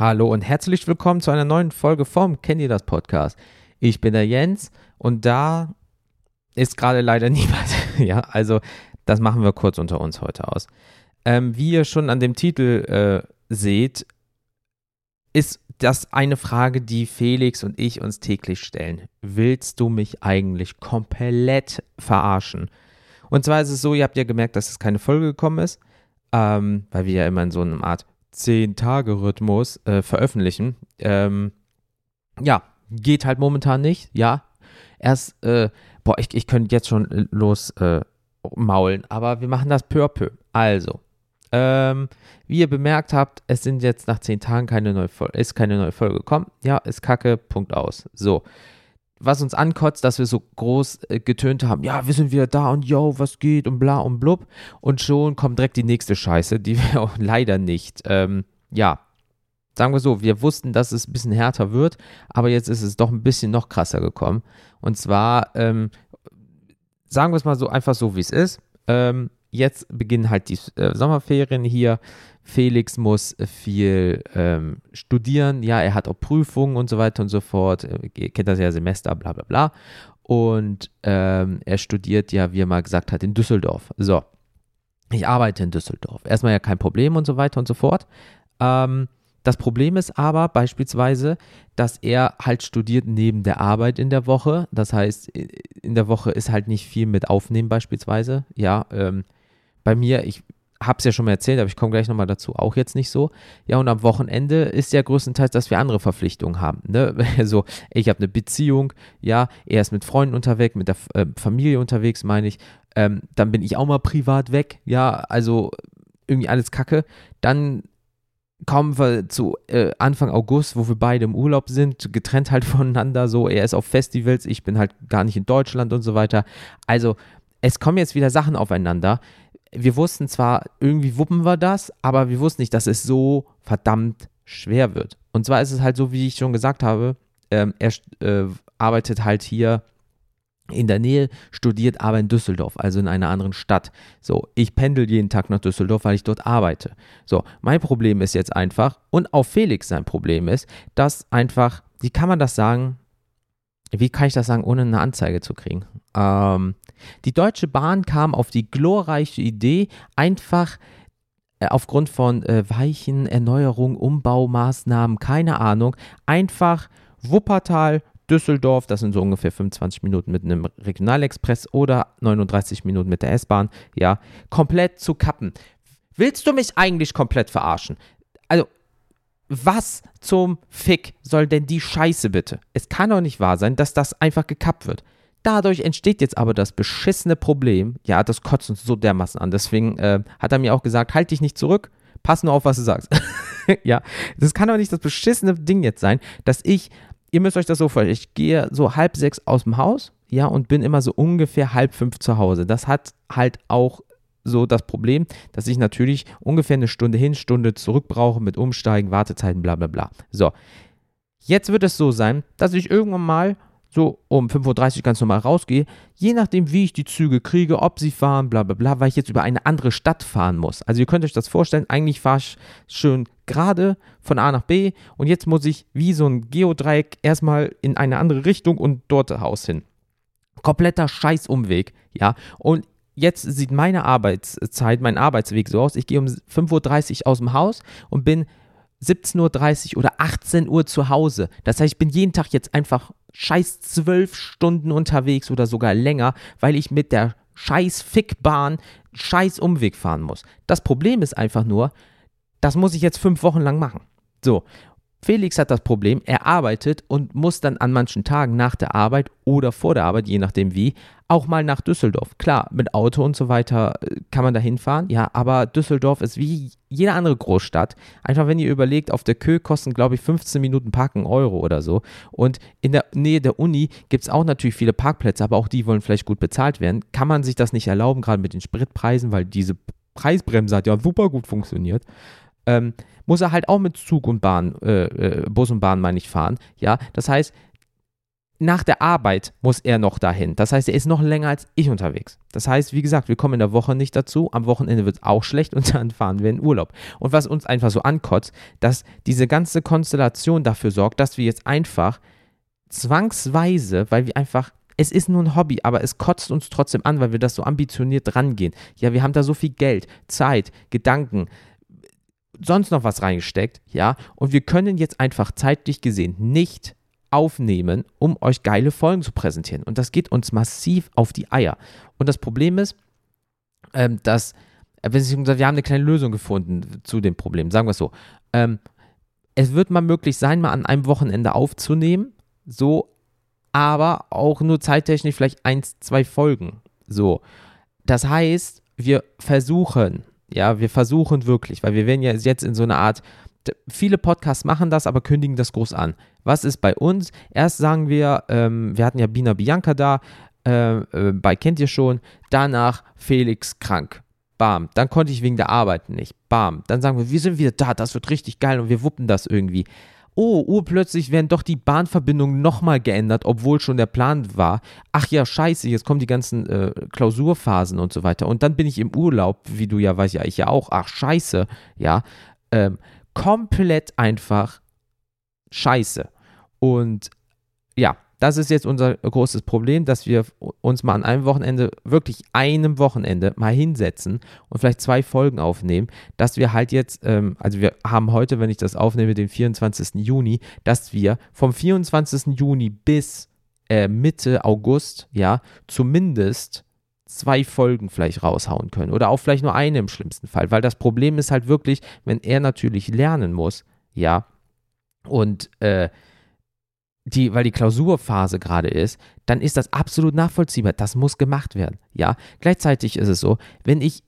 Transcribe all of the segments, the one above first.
Hallo und herzlich willkommen zu einer neuen Folge vom Kennt ihr das Podcast. Ich bin der Jens und da ist gerade leider niemand. ja, also das machen wir kurz unter uns heute aus. Ähm, wie ihr schon an dem Titel äh, seht, ist das eine Frage, die Felix und ich uns täglich stellen. Willst du mich eigentlich komplett verarschen? Und zwar ist es so, ihr habt ja gemerkt, dass es keine Folge gekommen ist, ähm, weil wir ja immer in so einer Art 10-Tage-Rhythmus äh, veröffentlichen. Ähm, ja, geht halt momentan nicht, ja. Erst, äh, boah, ich, ich könnte jetzt schon äh, los äh, aber wir machen das peu à peu. Also, ähm, wie ihr bemerkt habt, es sind jetzt nach 10 Tagen keine neue Folge, ist keine neue Folge gekommen. Ja, ist kacke, Punkt aus. So. Was uns ankotzt, dass wir so groß äh, getönt haben, ja, wir sind wieder da und yo, was geht und bla und blub. Und schon kommt direkt die nächste Scheiße, die wir auch leider nicht, ähm, ja, sagen wir so, wir wussten, dass es ein bisschen härter wird, aber jetzt ist es doch ein bisschen noch krasser gekommen. Und zwar, ähm, sagen wir es mal so einfach so, wie es ist. Ähm, jetzt beginnen halt die äh, Sommerferien hier. Felix muss viel ähm, studieren. Ja, er hat auch Prüfungen und so weiter und so fort. Ihr kennt das ja Semester, bla bla bla. Und ähm, er studiert ja, wie er mal gesagt hat, in Düsseldorf. So, ich arbeite in Düsseldorf. Erstmal ja kein Problem und so weiter und so fort. Ähm, das Problem ist aber beispielsweise, dass er halt studiert neben der Arbeit in der Woche. Das heißt, in der Woche ist halt nicht viel mit Aufnehmen beispielsweise. Ja, ähm, bei mir, ich habe es ja schon mal erzählt, aber ich komme gleich nochmal dazu, auch jetzt nicht so. Ja, und am Wochenende ist ja größtenteils, dass wir andere Verpflichtungen haben. Ne? Also, ich habe eine Beziehung, ja, er ist mit Freunden unterwegs, mit der äh, Familie unterwegs, meine ich. Ähm, dann bin ich auch mal privat weg, ja, also irgendwie alles kacke. Dann kommen wir zu äh, Anfang August, wo wir beide im Urlaub sind, getrennt halt voneinander, so, er ist auf Festivals, ich bin halt gar nicht in Deutschland und so weiter. Also, es kommen jetzt wieder Sachen aufeinander. Wir wussten zwar, irgendwie wuppen wir das, aber wir wussten nicht, dass es so verdammt schwer wird. Und zwar ist es halt so, wie ich schon gesagt habe, ähm, er äh, arbeitet halt hier in der Nähe, studiert aber in Düsseldorf, also in einer anderen Stadt. So, ich pendel jeden Tag nach Düsseldorf, weil ich dort arbeite. So, mein Problem ist jetzt einfach, und auch Felix sein Problem ist, dass einfach, wie kann man das sagen? Wie kann ich das sagen, ohne eine Anzeige zu kriegen? Ähm, die Deutsche Bahn kam auf die glorreiche Idee, einfach äh, aufgrund von äh, Weichen, Erneuerung, Umbaumaßnahmen, keine Ahnung, einfach Wuppertal, Düsseldorf, das sind so ungefähr 25 Minuten mit einem Regionalexpress oder 39 Minuten mit der S-Bahn, ja, komplett zu kappen. Willst du mich eigentlich komplett verarschen? Also, was zum Fick soll denn die Scheiße bitte? Es kann doch nicht wahr sein, dass das einfach gekappt wird. Dadurch entsteht jetzt aber das beschissene Problem. Ja, das kotzt uns so dermaßen an. Deswegen äh, hat er mir auch gesagt, halt dich nicht zurück, pass nur auf, was du sagst. ja, das kann doch nicht das beschissene Ding jetzt sein, dass ich ihr müsst euch das so vorstellen, ich gehe so halb sechs aus dem Haus, ja, und bin immer so ungefähr halb fünf zu Hause. Das hat halt auch so das Problem, dass ich natürlich ungefähr eine Stunde hin, Stunde zurück brauche mit Umsteigen, Wartezeiten, bla bla bla. So, jetzt wird es so sein, dass ich irgendwann mal so um 5.30 Uhr ganz normal rausgehe, je nachdem, wie ich die Züge kriege, ob sie fahren, bla bla bla, weil ich jetzt über eine andere Stadt fahren muss. Also ihr könnt euch das vorstellen, eigentlich fahre ich schön gerade von A nach B und jetzt muss ich wie so ein Geodreieck erstmal in eine andere Richtung und dort Haus hin. Kompletter Scheißumweg, ja. Und jetzt sieht meine Arbeitszeit, mein Arbeitsweg so aus, ich gehe um 5.30 Uhr aus dem Haus und bin 17.30 Uhr oder 18 Uhr zu Hause. Das heißt, ich bin jeden Tag jetzt einfach scheiß zwölf Stunden unterwegs oder sogar länger, weil ich mit der scheiß Fickbahn scheiß Umweg fahren muss. Das Problem ist einfach nur, das muss ich jetzt fünf Wochen lang machen. So, Felix hat das Problem, er arbeitet und muss dann an manchen Tagen nach der Arbeit oder vor der Arbeit, je nachdem wie, auch mal nach Düsseldorf. Klar, mit Auto und so weiter äh, kann man da hinfahren, ja, aber Düsseldorf ist wie jede andere Großstadt. Einfach, wenn ihr überlegt, auf der Kö kosten, glaube ich, 15 Minuten Parken Euro oder so. Und in der Nähe der Uni gibt es auch natürlich viele Parkplätze, aber auch die wollen vielleicht gut bezahlt werden. Kann man sich das nicht erlauben, gerade mit den Spritpreisen, weil diese Preisbremse hat ja super gut funktioniert. Ähm, muss er halt auch mit Zug und Bahn, äh, äh, Bus und Bahn, meine ich, fahren. Ja, das heißt, nach der Arbeit muss er noch dahin. Das heißt, er ist noch länger als ich unterwegs. Das heißt, wie gesagt, wir kommen in der Woche nicht dazu. Am Wochenende wird es auch schlecht und dann fahren wir in Urlaub. Und was uns einfach so ankotzt, dass diese ganze Konstellation dafür sorgt, dass wir jetzt einfach zwangsweise, weil wir einfach es ist nur ein Hobby, aber es kotzt uns trotzdem an, weil wir das so ambitioniert rangehen. Ja, wir haben da so viel Geld, Zeit, Gedanken, sonst noch was reingesteckt, ja, und wir können jetzt einfach zeitlich gesehen nicht aufnehmen, um euch geile Folgen zu präsentieren. Und das geht uns massiv auf die Eier. Und das Problem ist, ähm, dass, äh, wir haben eine kleine Lösung gefunden zu dem Problem, sagen wir es so. Ähm, es wird mal möglich sein, mal an einem Wochenende aufzunehmen, so, aber auch nur zeittechnisch vielleicht eins, zwei Folgen. So. Das heißt, wir versuchen, ja, wir versuchen wirklich, weil wir werden ja jetzt in so einer Art viele Podcasts machen das, aber kündigen das groß an. Was ist bei uns? Erst sagen wir, ähm, wir hatten ja Bina Bianca da, äh, äh, bei kennt ihr schon. Danach Felix krank. Bam. Dann konnte ich wegen der Arbeit nicht. Bam. Dann sagen wir, wir sind wieder da, das wird richtig geil und wir wuppen das irgendwie. Oh, urplötzlich werden doch die Bahnverbindungen nochmal geändert, obwohl schon der Plan war. Ach ja, scheiße, jetzt kommen die ganzen äh, Klausurphasen und so weiter. Und dann bin ich im Urlaub, wie du ja weißt, ja, ich ja auch. Ach, scheiße, ja. Ähm, komplett einfach scheiße. Und ja, das ist jetzt unser großes Problem, dass wir uns mal an einem Wochenende, wirklich einem Wochenende, mal hinsetzen und vielleicht zwei Folgen aufnehmen, dass wir halt jetzt, ähm, also wir haben heute, wenn ich das aufnehme, den 24. Juni, dass wir vom 24. Juni bis äh, Mitte August, ja, zumindest zwei Folgen vielleicht raushauen können oder auch vielleicht nur eine im schlimmsten Fall, weil das Problem ist halt wirklich, wenn er natürlich lernen muss, ja, und äh, die, weil die Klausurphase gerade ist, dann ist das absolut nachvollziehbar. Das muss gemacht werden. Ja, gleichzeitig ist es so, wenn ich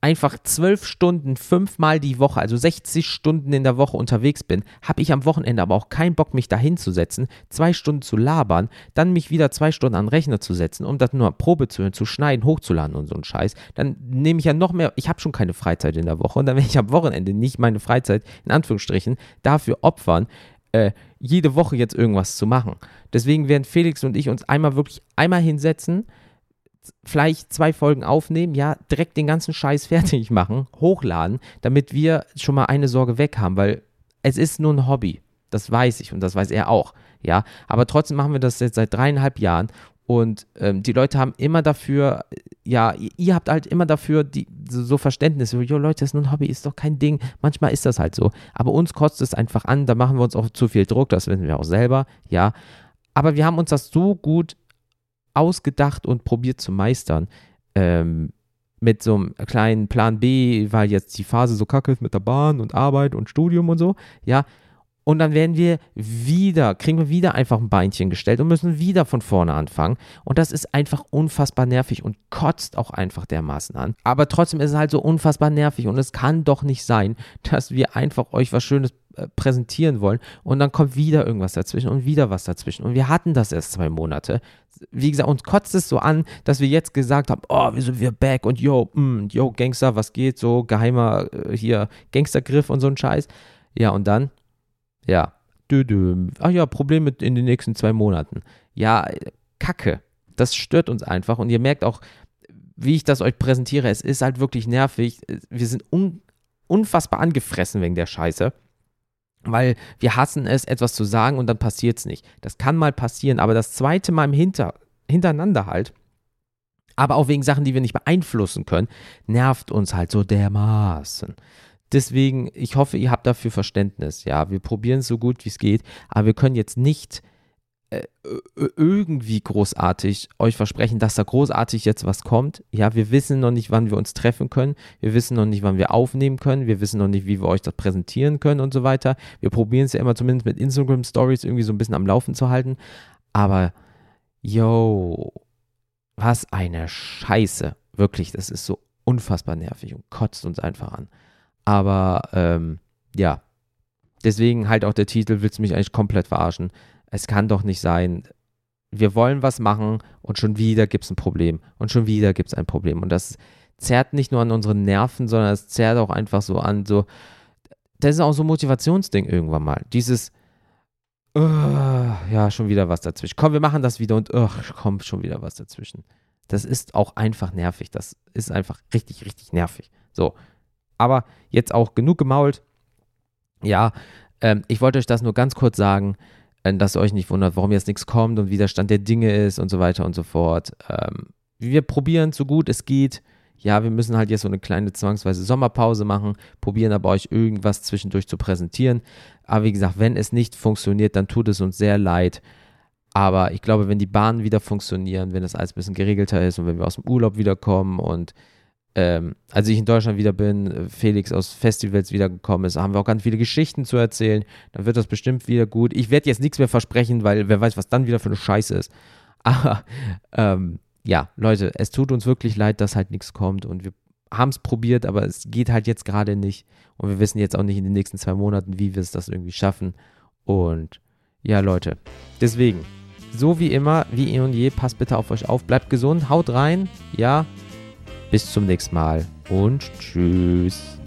einfach zwölf Stunden fünfmal die Woche, also 60 Stunden in der Woche unterwegs bin, habe ich am Wochenende aber auch keinen Bock, mich da hinzusetzen, zwei Stunden zu labern, dann mich wieder zwei Stunden an den Rechner zu setzen, um das nur Probe zu zu schneiden, hochzuladen und so ein Scheiß. Dann nehme ich ja noch mehr, ich habe schon keine Freizeit in der Woche und dann werde ich am Wochenende nicht meine Freizeit, in Anführungsstrichen, dafür opfern, äh, jede Woche jetzt irgendwas zu machen. Deswegen werden Felix und ich uns einmal wirklich einmal hinsetzen, vielleicht zwei Folgen aufnehmen, ja, direkt den ganzen Scheiß fertig machen, hochladen, damit wir schon mal eine Sorge weg haben, weil es ist nur ein Hobby. Das weiß ich und das weiß er auch, ja. Aber trotzdem machen wir das jetzt seit dreieinhalb Jahren und ähm, die Leute haben immer dafür, ja, ihr habt halt immer dafür die, so, so Verständnis, jo Leute, das ist nur ein Hobby, ist doch kein Ding. Manchmal ist das halt so. Aber uns kostet es einfach an, da machen wir uns auch zu viel Druck, das wissen wir auch selber, ja. Aber wir haben uns das so gut ausgedacht und probiert zu meistern. Ähm, mit so einem kleinen Plan B, weil jetzt die Phase so kacke ist mit der Bahn und Arbeit und Studium und so, ja. Und dann werden wir wieder, kriegen wir wieder einfach ein Beinchen gestellt und müssen wieder von vorne anfangen. Und das ist einfach unfassbar nervig und kotzt auch einfach dermaßen an. Aber trotzdem ist es halt so unfassbar nervig und es kann doch nicht sein, dass wir einfach euch was Schönes äh, präsentieren wollen und dann kommt wieder irgendwas dazwischen und wieder was dazwischen. Und wir hatten das erst zwei Monate. Wie gesagt, uns kotzt es so an, dass wir jetzt gesagt haben, oh, wir sind wir back und yo, mm, yo, Gangster, was geht, so geheimer äh, hier Gangstergriff und so ein Scheiß. Ja, und dann, ja, dö, dö. ach ja, Probleme in den nächsten zwei Monaten. Ja, Kacke. Das stört uns einfach und ihr merkt auch, wie ich das euch präsentiere, es ist halt wirklich nervig. Wir sind un unfassbar angefressen wegen der Scheiße weil wir hassen es, etwas zu sagen und dann passiert es nicht. Das kann mal passieren, aber das zweite Mal im Hinter, hintereinander halt, aber auch wegen Sachen, die wir nicht beeinflussen können, nervt uns halt so dermaßen. Deswegen, ich hoffe, ihr habt dafür Verständnis. Ja, wir probieren es so gut wie es geht, aber wir können jetzt nicht äh, irgendwie großartig euch versprechen, dass da großartig jetzt was kommt. Ja, wir wissen noch nicht, wann wir uns treffen können. Wir wissen noch nicht, wann wir aufnehmen können. Wir wissen noch nicht, wie wir euch das präsentieren können und so weiter. Wir probieren es ja immer zumindest mit Instagram Stories irgendwie so ein bisschen am Laufen zu halten. Aber, yo, was eine Scheiße. Wirklich, das ist so unfassbar nervig und kotzt uns einfach an. Aber, ähm, ja. Deswegen halt auch der Titel, willst du mich eigentlich komplett verarschen es kann doch nicht sein, wir wollen was machen und schon wieder gibt es ein Problem und schon wieder gibt es ein Problem. Und das zerrt nicht nur an unseren Nerven, sondern es zerrt auch einfach so an so, das ist auch so ein Motivationsding irgendwann mal. Dieses, Uh, ja, schon wieder was dazwischen. Komm, wir machen das wieder und uh, kommt schon wieder was dazwischen. Das ist auch einfach nervig. Das ist einfach richtig, richtig nervig. So. Aber jetzt auch genug gemault. Ja, ähm, ich wollte euch das nur ganz kurz sagen, äh, dass ihr euch nicht wundert, warum jetzt nichts kommt und wie der Stand der Dinge ist und so weiter und so fort. Ähm, wir probieren so gut es geht. Ja, wir müssen halt jetzt so eine kleine zwangsweise Sommerpause machen, probieren aber euch irgendwas zwischendurch zu präsentieren. Aber wie gesagt, wenn es nicht funktioniert, dann tut es uns sehr leid. Aber ich glaube, wenn die Bahnen wieder funktionieren, wenn das alles ein bisschen geregelter ist und wenn wir aus dem Urlaub wiederkommen und ähm, als ich in Deutschland wieder bin, Felix aus Festivals wiedergekommen ist, haben wir auch ganz viele Geschichten zu erzählen. Dann wird das bestimmt wieder gut. Ich werde jetzt nichts mehr versprechen, weil wer weiß, was dann wieder für eine Scheiße ist. Aber ähm, ja, Leute, es tut uns wirklich leid, dass halt nichts kommt und wir haben es probiert, aber es geht halt jetzt gerade nicht. Und wir wissen jetzt auch nicht in den nächsten zwei Monaten, wie wir es das irgendwie schaffen. Und ja, Leute, deswegen so wie immer, wie eh und je, passt bitte auf euch auf, bleibt gesund, haut rein, ja. Bis zum nächsten Mal und tschüss.